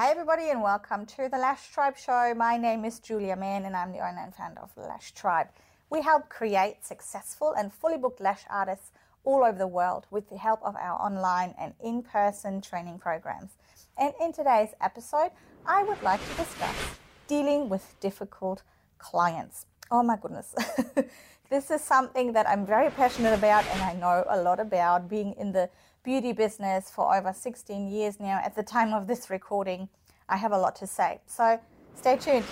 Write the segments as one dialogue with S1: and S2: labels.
S1: Hi, everybody, and welcome to the Lash Tribe Show. My name is Julia Mann, and I'm the owner and founder of Lash Tribe. We help create successful and fully booked lash artists all over the world with the help of our online and in person training programs. And in today's episode, I would like to discuss dealing with difficult clients. Oh my goodness. this is something that I'm very passionate about and I know a lot about being in the beauty business for over 16 years now. At the time of this recording, I have a lot to say. So stay tuned.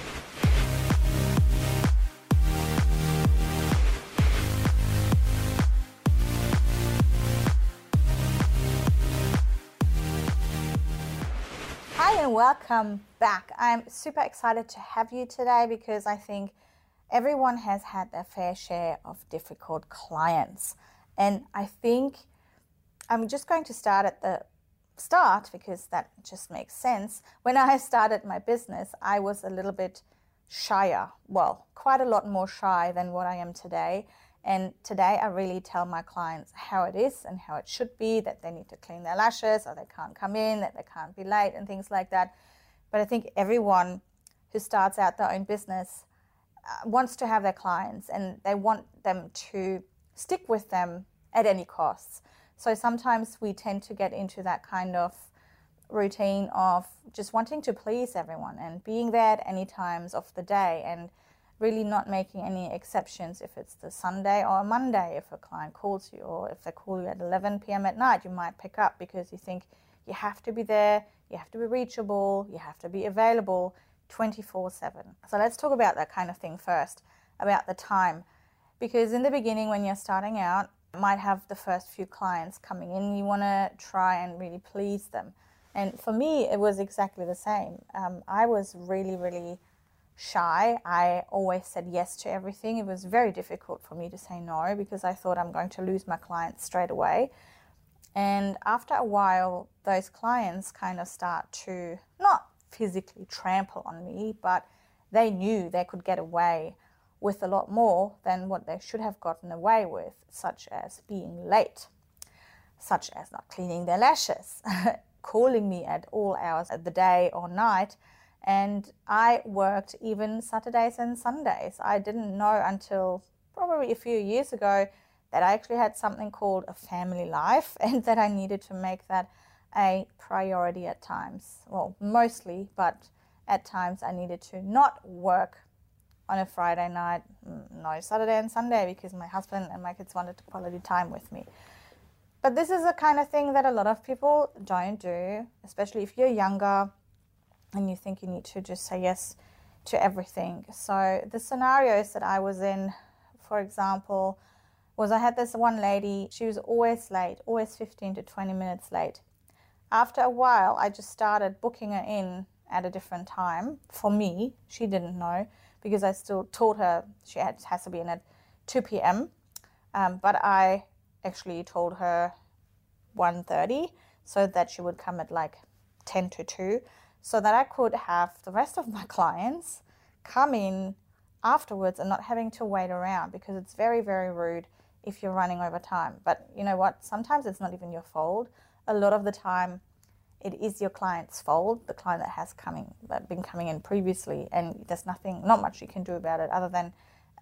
S1: Hi, and welcome back. I'm super excited to have you today because I think everyone has had their fair share of difficult clients. And I think I'm just going to start at the start because that just makes sense. When I started my business, I was a little bit shyer. Well, quite a lot more shy than what I am today. And today I really tell my clients how it is and how it should be that they need to clean their lashes or they can't come in, that they can't be late, and things like that. But I think everyone who starts out their own business uh, wants to have their clients and they want them to stick with them at any costs. So sometimes we tend to get into that kind of routine of just wanting to please everyone and being there at any times of the day and really not making any exceptions if it's the Sunday or Monday. If a client calls you or if they call you at 11 p.m. at night, you might pick up because you think you have to be there, you have to be reachable, you have to be available 24 7. So let's talk about that kind of thing first, about the time. Because in the beginning, when you're starting out, might have the first few clients coming in, you want to try and really please them. And for me, it was exactly the same. Um, I was really, really shy. I always said yes to everything. It was very difficult for me to say no because I thought I'm going to lose my clients straight away. And after a while, those clients kind of start to not physically trample on me, but they knew they could get away with a lot more than what they should have gotten away with, such as being late, such as not cleaning their lashes, calling me at all hours of the day or night. And I worked even Saturdays and Sundays. I didn't know until probably a few years ago that I actually had something called a family life and that I needed to make that a priority at times. Well, mostly, but at times I needed to not work on a Friday night, no Saturday and Sunday because my husband and my kids wanted quality time with me. But this is the kind of thing that a lot of people don't do, especially if you're younger and you think you need to just say yes to everything. So the scenarios that I was in, for example, was I had this one lady, she was always late, always 15 to 20 minutes late. After a while, I just started booking her in at a different time for me. She didn't know because I still told her she had, has to be in at 2 p.m. Um, but I actually told her 1.30 so that she would come at like 10 to 2 so that I could have the rest of my clients come in afterwards and not having to wait around because it's very, very rude if you're running over time. But you know what? Sometimes it's not even your fault. A lot of the time, it is your client's fault, the client that has coming that been coming in previously, and there's nothing, not much you can do about it other than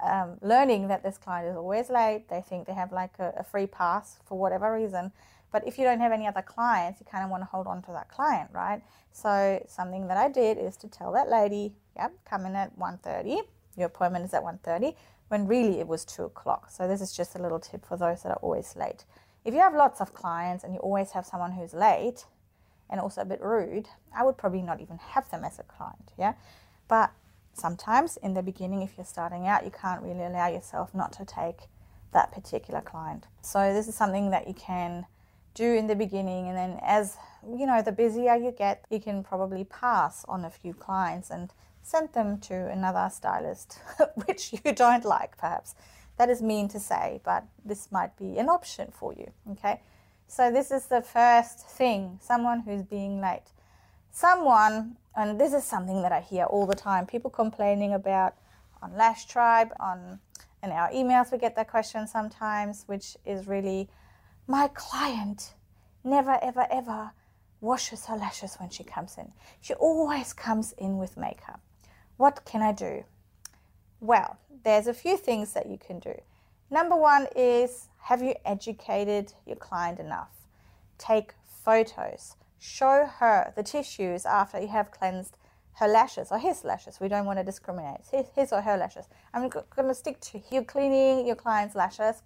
S1: um, learning that this client is always late. They think they have like a, a, free pass for whatever reason. But if you don't have any other clients, you kind of want to hold on to that client, right? So something that I did is to tell that lady, yep, come in at 1.30. Your appointment is at 1.30, when really it was 2 o'clock. So this is just a little tip for those that are always late. If you have lots of clients and you always have someone who's late, and also a bit rude, I would probably not even have them as a client. Yeah. But sometimes in the beginning, if you're starting out, you can't really allow yourself not to take that particular client. So this is something that you can do in the beginning and then as you know the busier you get you can probably pass on a few clients and send them to another stylist which you don't like perhaps that is mean to say but this might be an option for you okay so this is the first thing, someone who's being late. Someone, and this is something that I hear all the time, people complaining about on Lash Tribe, on in our emails we get that question sometimes, which is really my client never ever ever washes her lashes when she comes in. She always comes in with makeup. What can I do? Well, there's a few things that you can do. Number one is have you educated your client enough? Take photos. Show her the tissues after you have cleansed her lashes or his lashes. We don't want to discriminate. His, his or her lashes. I'm going to stick to you cleaning your client's lashes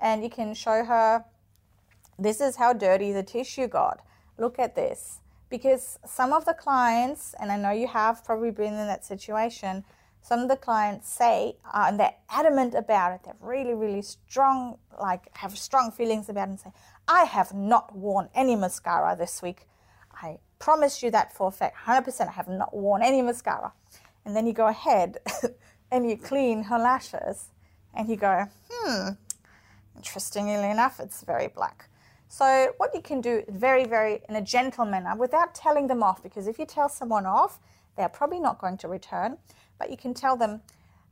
S1: and you can show her this is how dirty the tissue got. Look at this. Because some of the clients, and I know you have probably been in that situation, some of the clients say, uh, and they're adamant about it, they're really, really strong, like have strong feelings about it, and say, I have not worn any mascara this week. I promise you that for a fact, 100% I have not worn any mascara. And then you go ahead and you clean her lashes and you go, hmm, interestingly enough, it's very black. So what you can do very, very in a gentle manner without telling them off, because if you tell someone off, they're probably not going to return. But you can tell them,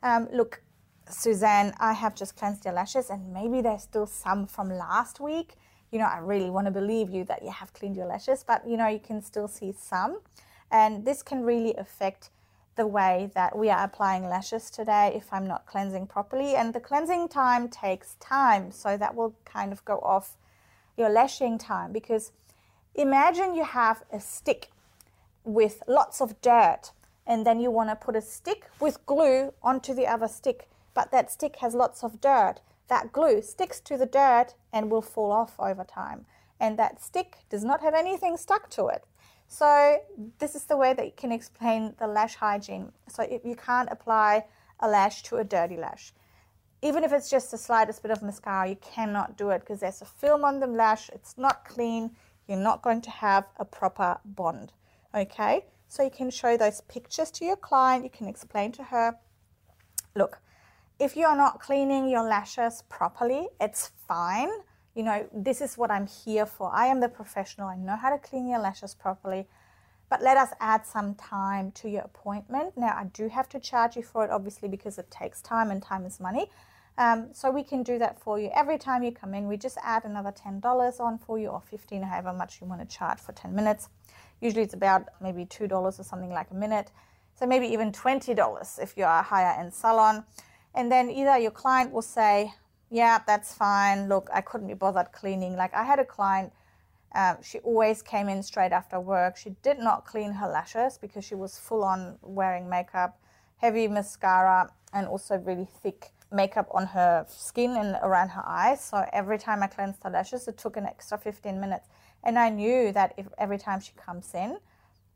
S1: um, look, Suzanne, I have just cleansed your lashes, and maybe there's still some from last week. You know, I really want to believe you that you have cleaned your lashes, but you know, you can still see some. And this can really affect the way that we are applying lashes today if I'm not cleansing properly. And the cleansing time takes time, so that will kind of go off your lashing time because imagine you have a stick with lots of dirt and then you want to put a stick with glue onto the other stick but that stick has lots of dirt that glue sticks to the dirt and will fall off over time and that stick does not have anything stuck to it so this is the way that you can explain the lash hygiene so you can't apply a lash to a dirty lash even if it's just the slightest bit of mascara, you cannot do it because there's a film on the lash. It's not clean. You're not going to have a proper bond. Okay, so you can show those pictures to your client. You can explain to her, look, if you are not cleaning your lashes properly, it's fine. You know, this is what I'm here for. I am the professional. I know how to clean your lashes properly. But let us add some time to your appointment. Now, I do have to charge you for it, obviously, because it takes time and time is money. Um, so we can do that for you. Every time you come in, we just add another $10 on for you or 15 however much you want to charge for 10 minutes. Usually it's about maybe $2 or something like a minute. So maybe even $20 if you're a higher end salon. And then either your client will say, yeah, that's fine. Look, I couldn't be bothered cleaning. Like I had a client, um, she always came in straight after work. She did not clean her lashes because she was full on wearing makeup, heavy mascara, and also really thick makeup on her skin and around her eyes. So every time I cleansed her lashes, it took an extra 15 minutes. And I knew that if every time she comes in,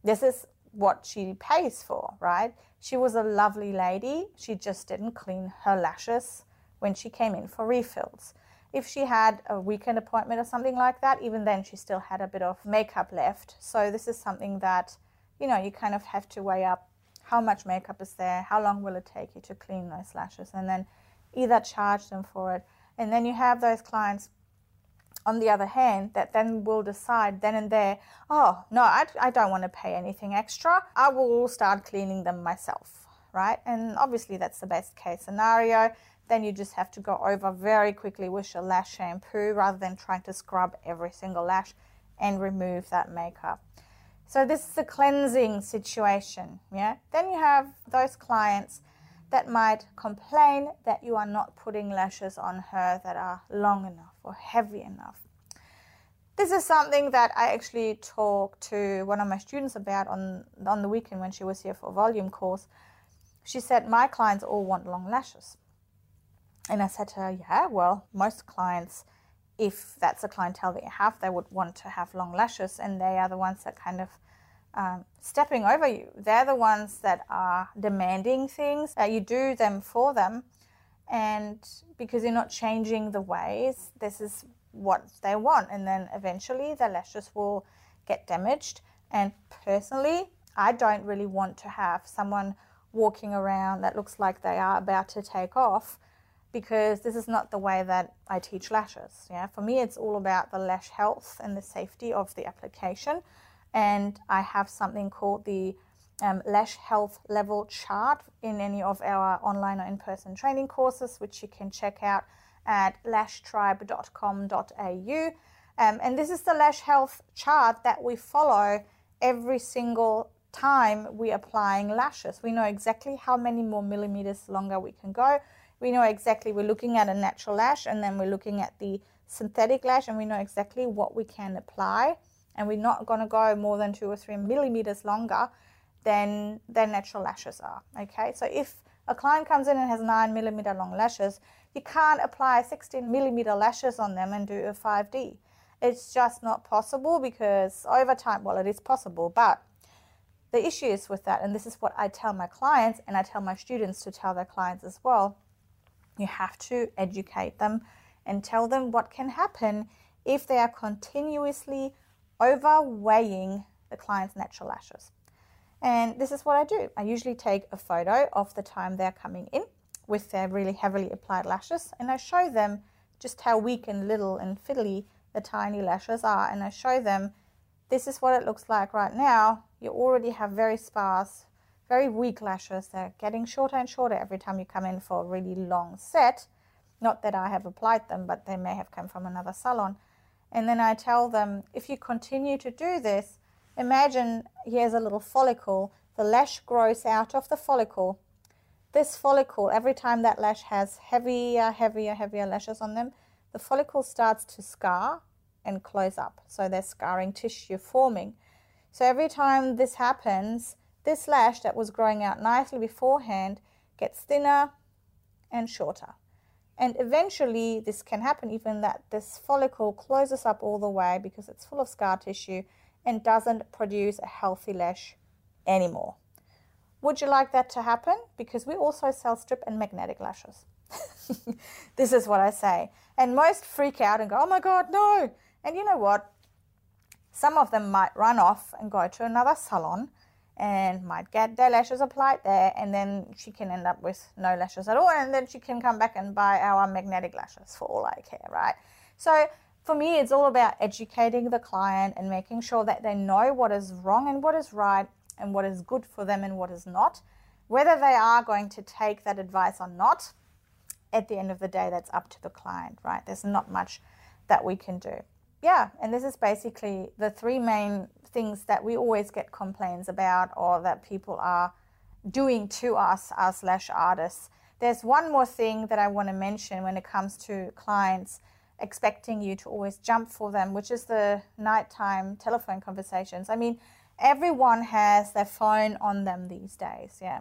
S1: this is what she pays for, right? She was a lovely lady. She just didn't clean her lashes when she came in for refills. If she had a weekend appointment or something like that, even then she still had a bit of makeup left. So this is something that, you know, you kind of have to weigh up how much makeup is there, how long will it take you to clean those lashes, and then either charge them for it. And then you have those clients on the other hand that then will decide then and there, oh, no, I, I don't want to pay anything extra. I will start cleaning them myself, right? And obviously that's the best case scenario. Then you just have to go over very quickly with your lash shampoo rather than trying to scrub every single lash and remove that makeup. So this is a cleansing situation, yeah? Then you have those clients that might complain that you are not putting lashes on her that are long enough or heavy enough. This is something that I actually talked to one of my students about on, on the weekend when she was here for a volume course. She said, My clients all want long lashes. And I said to her, Yeah, well, most clients, if that's a clientele that you have, they would want to have long lashes, and they are the ones that kind of um, stepping over you. They're the ones that are demanding things. You do them for them, and because you're not changing the ways, this is what they want. And then eventually the lashes will get damaged. And personally, I don't really want to have someone walking around that looks like they are about to take off because this is not the way that I teach lashes. Yeah, for me, it's all about the lash health and the safety of the application and I have something called the um, lash health level chart in any of our online or in-person training courses, which you can check out at lashtribe.com.au. Um, and this is the lash health chart that we follow every single time we're applying lashes. We know exactly how many more millimeters longer we can go. We know exactly we're looking at a natural lash and then we're looking at the synthetic lash and we know exactly what we can apply and we're not going to go more than two or three millimeters longer than their natural lashes are. Okay, so if a client comes in and has nine millimeter long lashes, you can't apply 16 millimeter lashes on them and do a 5D. It's just not possible because over time, well, it is possible, but the issue is with that, and this is what I tell my clients and I tell my students to tell their clients as well. You have to educate them and tell them what can happen if they are continuously overweighing the client's natural lashes. And this is what I do. I usually take a photo of the time they're coming in with their really heavily applied lashes and I show them just how weak and little and fiddly the tiny lashes are and I show them this is what it looks like right now. You already have very sparse, very weak lashes. They're getting shorter and shorter every time you come in for a really long set. Not that I have applied them, but they may have come from another salon. And then I tell them, if you continue to do this, imagine here's a little follicle. The lash grows out of the follicle. This follicle, every time that lash has heavier, heavier, heavier lashes on them, the follicle starts to scar and close up. So there's scarring tissue forming. So every time this happens, this lash that was growing out nicely beforehand gets thinner and shorter. And eventually, this can happen even that this follicle closes up all the way because it's full of scar tissue and doesn't produce a healthy lash anymore. Would you like that to happen? Because we also sell strip and magnetic lashes. this is what I say. And most freak out and go, oh my God, no. And you know what? Some of them might run off and go to another salon and might get their lashes applied there and then she can end up with no lashes at all and then she can come back and buy our magnetic lashes for all I care, right? So for me it's all about educating the client and making sure that they know what is wrong and what is right and what is good for them and what is not. Whether they are going to take that advice or not, at the end of the day that's up to the client, right? There's not much that we can do. Yeah, and this is basically the three main things that we always get complaints about or that people are doing to us as lash artists. There's one more thing that I want to mention when it comes to clients expecting you to always jump for them, which is the nighttime telephone conversations. I mean, everyone has their phone on them these days, yeah.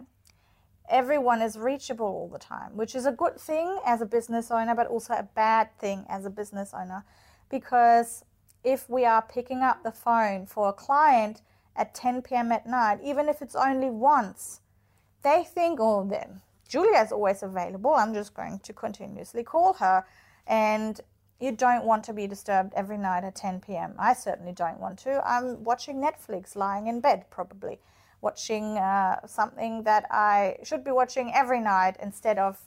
S1: Everyone is reachable all the time, which is a good thing as a business owner, but also a bad thing as a business owner because if we are picking up the phone for a client at 10 p.m. at night, even if it's only once, they think, oh, then Julia's always available. I'm just going to continuously call her. And you don't want to be disturbed every night at 10 p.m. I certainly don't want to. I'm watching Netflix lying in bed, probably watching uh, something that I should be watching every night instead of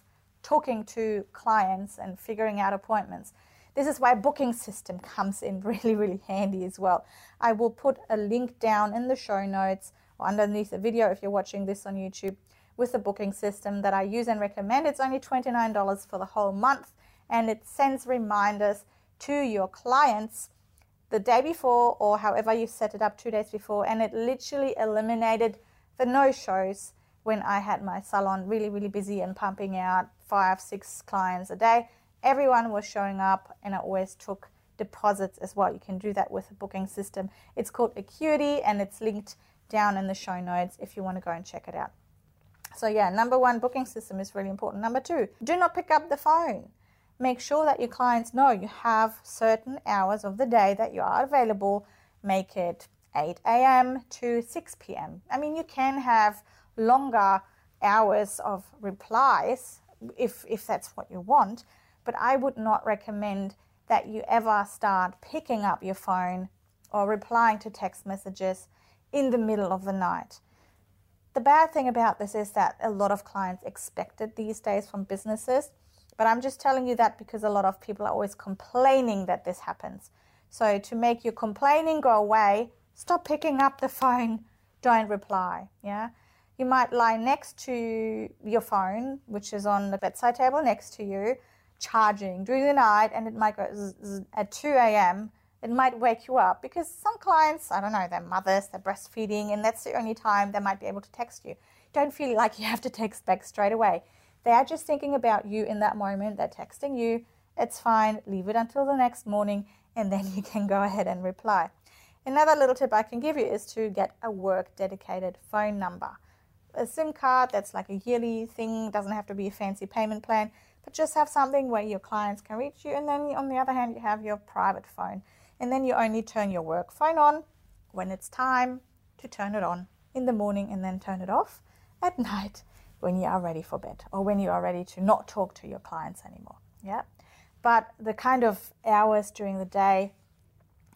S1: talking to clients and figuring out appointments. This is why booking system comes in really, really handy as well. I will put a link down in the show notes or underneath the video if you're watching this on YouTube with the booking system that I use and recommend. It's only $29 for the whole month and it sends reminders to your clients the day before or however you set it up two days before and it literally eliminated the no-shows when I had my salon really, really busy and pumping out five, six clients a day everyone was showing up and I always took deposits as well. You can do that with a booking system. It's called Acuity and it's linked down in the show notes if you want to go and check it out. So yeah, number one, booking system is really important. Number two, do not pick up the phone. Make sure that your clients know you have certain hours of the day that you are available. Make it 8 a.m. to 6 p.m. I mean, you can have longer hours of replies if, if that's what you want, but I would not recommend that you ever start picking up your phone or replying to text messages in the middle of the night. The bad thing about this is that a lot of clients expect it these days from businesses, but I'm just telling you that because a lot of people are always complaining that this happens. So, to make your complaining go away, stop picking up the phone, don't reply. Yeah. You might lie next to your phone, which is on the bedside table next to you, charging during the night and it might go at 2 a.m. it might wake you up because some clients, I don't know, they're mothers, they're breastfeeding, and that's the only time they might be able to text you. Don't feel like you have to text back straight away. They are just thinking about you in that moment. They're texting you. It's fine. Leave it until the next morning, and then you can go ahead and reply. Another little tip I can give you is to get a work dedicated phone number. A SIM card that's like a yearly thing, doesn't have to be a fancy payment plan, but just have something where your clients can reach you. And then on the other hand, you have your private phone and then you only turn your work phone on when it's time to turn it on in the morning and then turn it off at night when you are ready for bed or when you are ready to not talk to your clients anymore. Yeah. But the kind of hours during the day,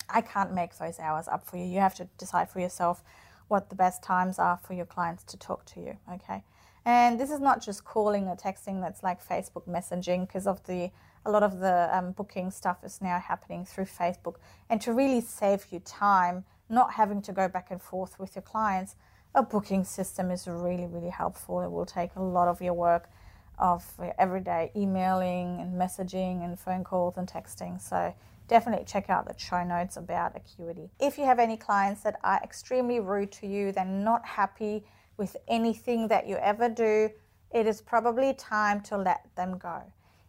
S1: I can't make those hours up for you. You have to decide for yourself what the best times are for your clients to talk to you. Okay. And this is not just calling or texting that's like Facebook messaging because of the a lot of the um, booking stuff is now happening through Facebook. And to really save you time, not having to go back and forth with your clients, a booking system is really, really helpful. It will take a lot of your work of everyday emailing and messaging and phone calls and texting. So definitely check out the show notes about Acuity. If you have any clients that are extremely rude to you, they're not happy with anything that you ever do, it is probably time to let them go.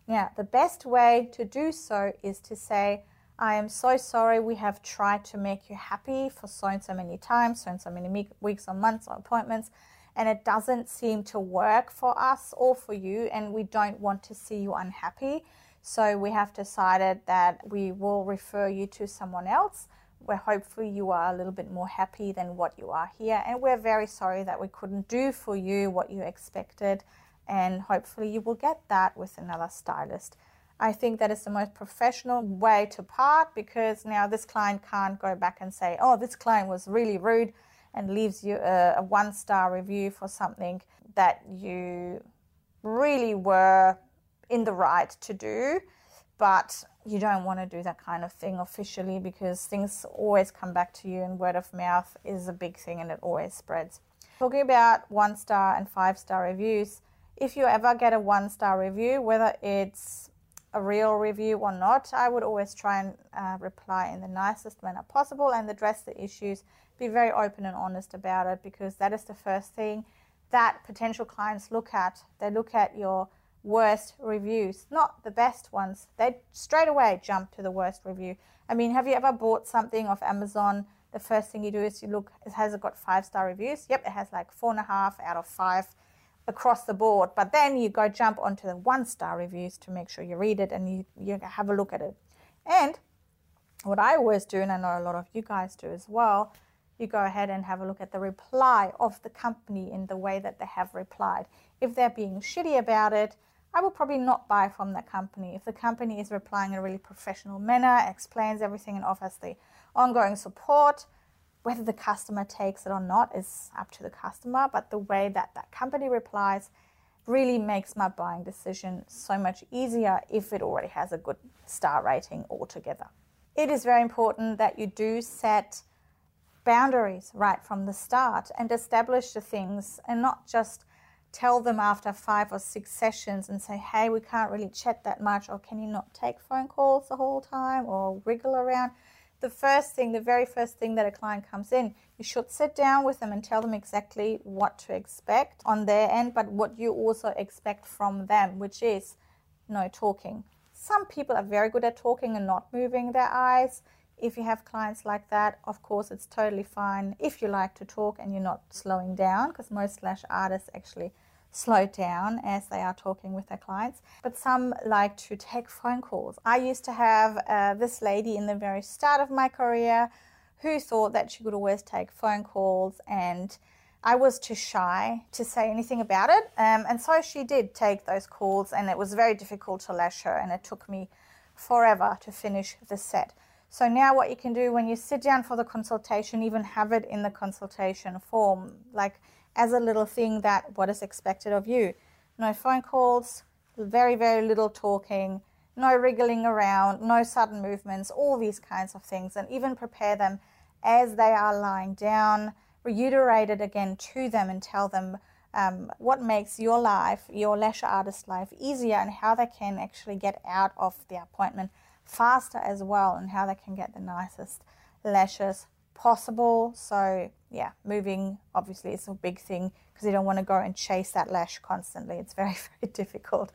S1: Now, the best way to do so is to say, I am so sorry we have tried to make you happy for so and so many times, so and so many weeks or months or appointments, and it doesn't seem to work for us or for you, and we don't want to see you unhappy. So we have decided that we will refer you to someone else where hopefully you are a little bit more happy than what you are here. And we're very sorry that we couldn't do for you what you expected and hopefully you will get that with another stylist. I think that is the most professional way to part because now this client can't go back and say, oh, this client was really rude and leaves you a, a one star review for something that you really were in the right to do. But you don't want to do that kind of thing officially because things always come back to you, and word of mouth is a big thing and it always spreads. Talking about one star and five star reviews, if you ever get a one star review, whether it's a real review or not, I would always try and uh, reply in the nicest manner possible and address the issues. Be very open and honest about it because that is the first thing that potential clients look at. They look at your worst reviews, not the best ones. They straight away jump to the worst review. I mean, have you ever bought something off Amazon? The first thing you do is you look, has it got five star reviews? Yep, it has like four and a half out of five across the board. But then you go jump onto the one star reviews to make sure you read it and you, you have a look at it. And what I always do, and I know a lot of you guys do as well, you go ahead and have a look at the reply of the company in the way that they have replied. If they're being shitty about it, I will probably not buy from that company. If the company is replying in a really professional manner, explains everything, and offers the ongoing support, whether the customer takes it or not is up to the customer, but the way that that company replies really makes my buying decision so much easier if it already has a good star rating altogether. It is very important that you do set boundaries right from the start and establish the things and not just tell them after five or six sessions and say, hey, we can't really chat that much, or can you not take phone calls the whole time, or wriggle around the first thing, the very first thing that a client comes in, you should sit down with them and tell them exactly what to expect on their end, but what you also expect from them, which is no talking. Some people are very good at talking and not moving their eyes. If you have clients like that, of course, it's totally fine if you like to talk and you're not slowing down, because most lash artists actually slow down as they are talking with their clients. But some like to take phone calls. I used to have uh, this lady in the very start of my career who thought that she could always take phone calls and I was too shy to say anything about it. Um, and so she did take those calls, and it was very difficult to lash her, and it took me forever to finish the set. So now, what you can do when you sit down for the consultation, even have it in the consultation form, like as a little thing that what is expected of you. No phone calls, very, very little talking, no wriggling around, no sudden movements, all these kinds of things, and even prepare them as they are lying down. Reiterate it again to them and tell them um, what makes your life, your lash artist life, easier and how they can actually get out of the appointment faster as well and how they can get the nicest lashes possible. So, yeah, moving obviously is a big thing because you don't want to go and chase that lash constantly. It's very, very difficult.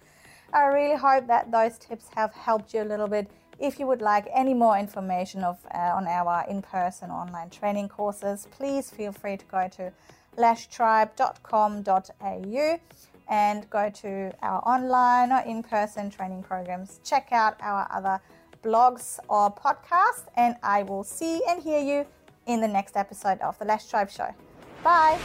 S1: I really hope that those tips have helped you a little bit. If you would like any more information of, uh, on our in person online training courses, please feel free to go to lashtribe.com.au and go to our online or in person training programs. Check out our other blogs or podcasts, and I will see and hear you in the next episode of the Lash Tribe Show. Bye.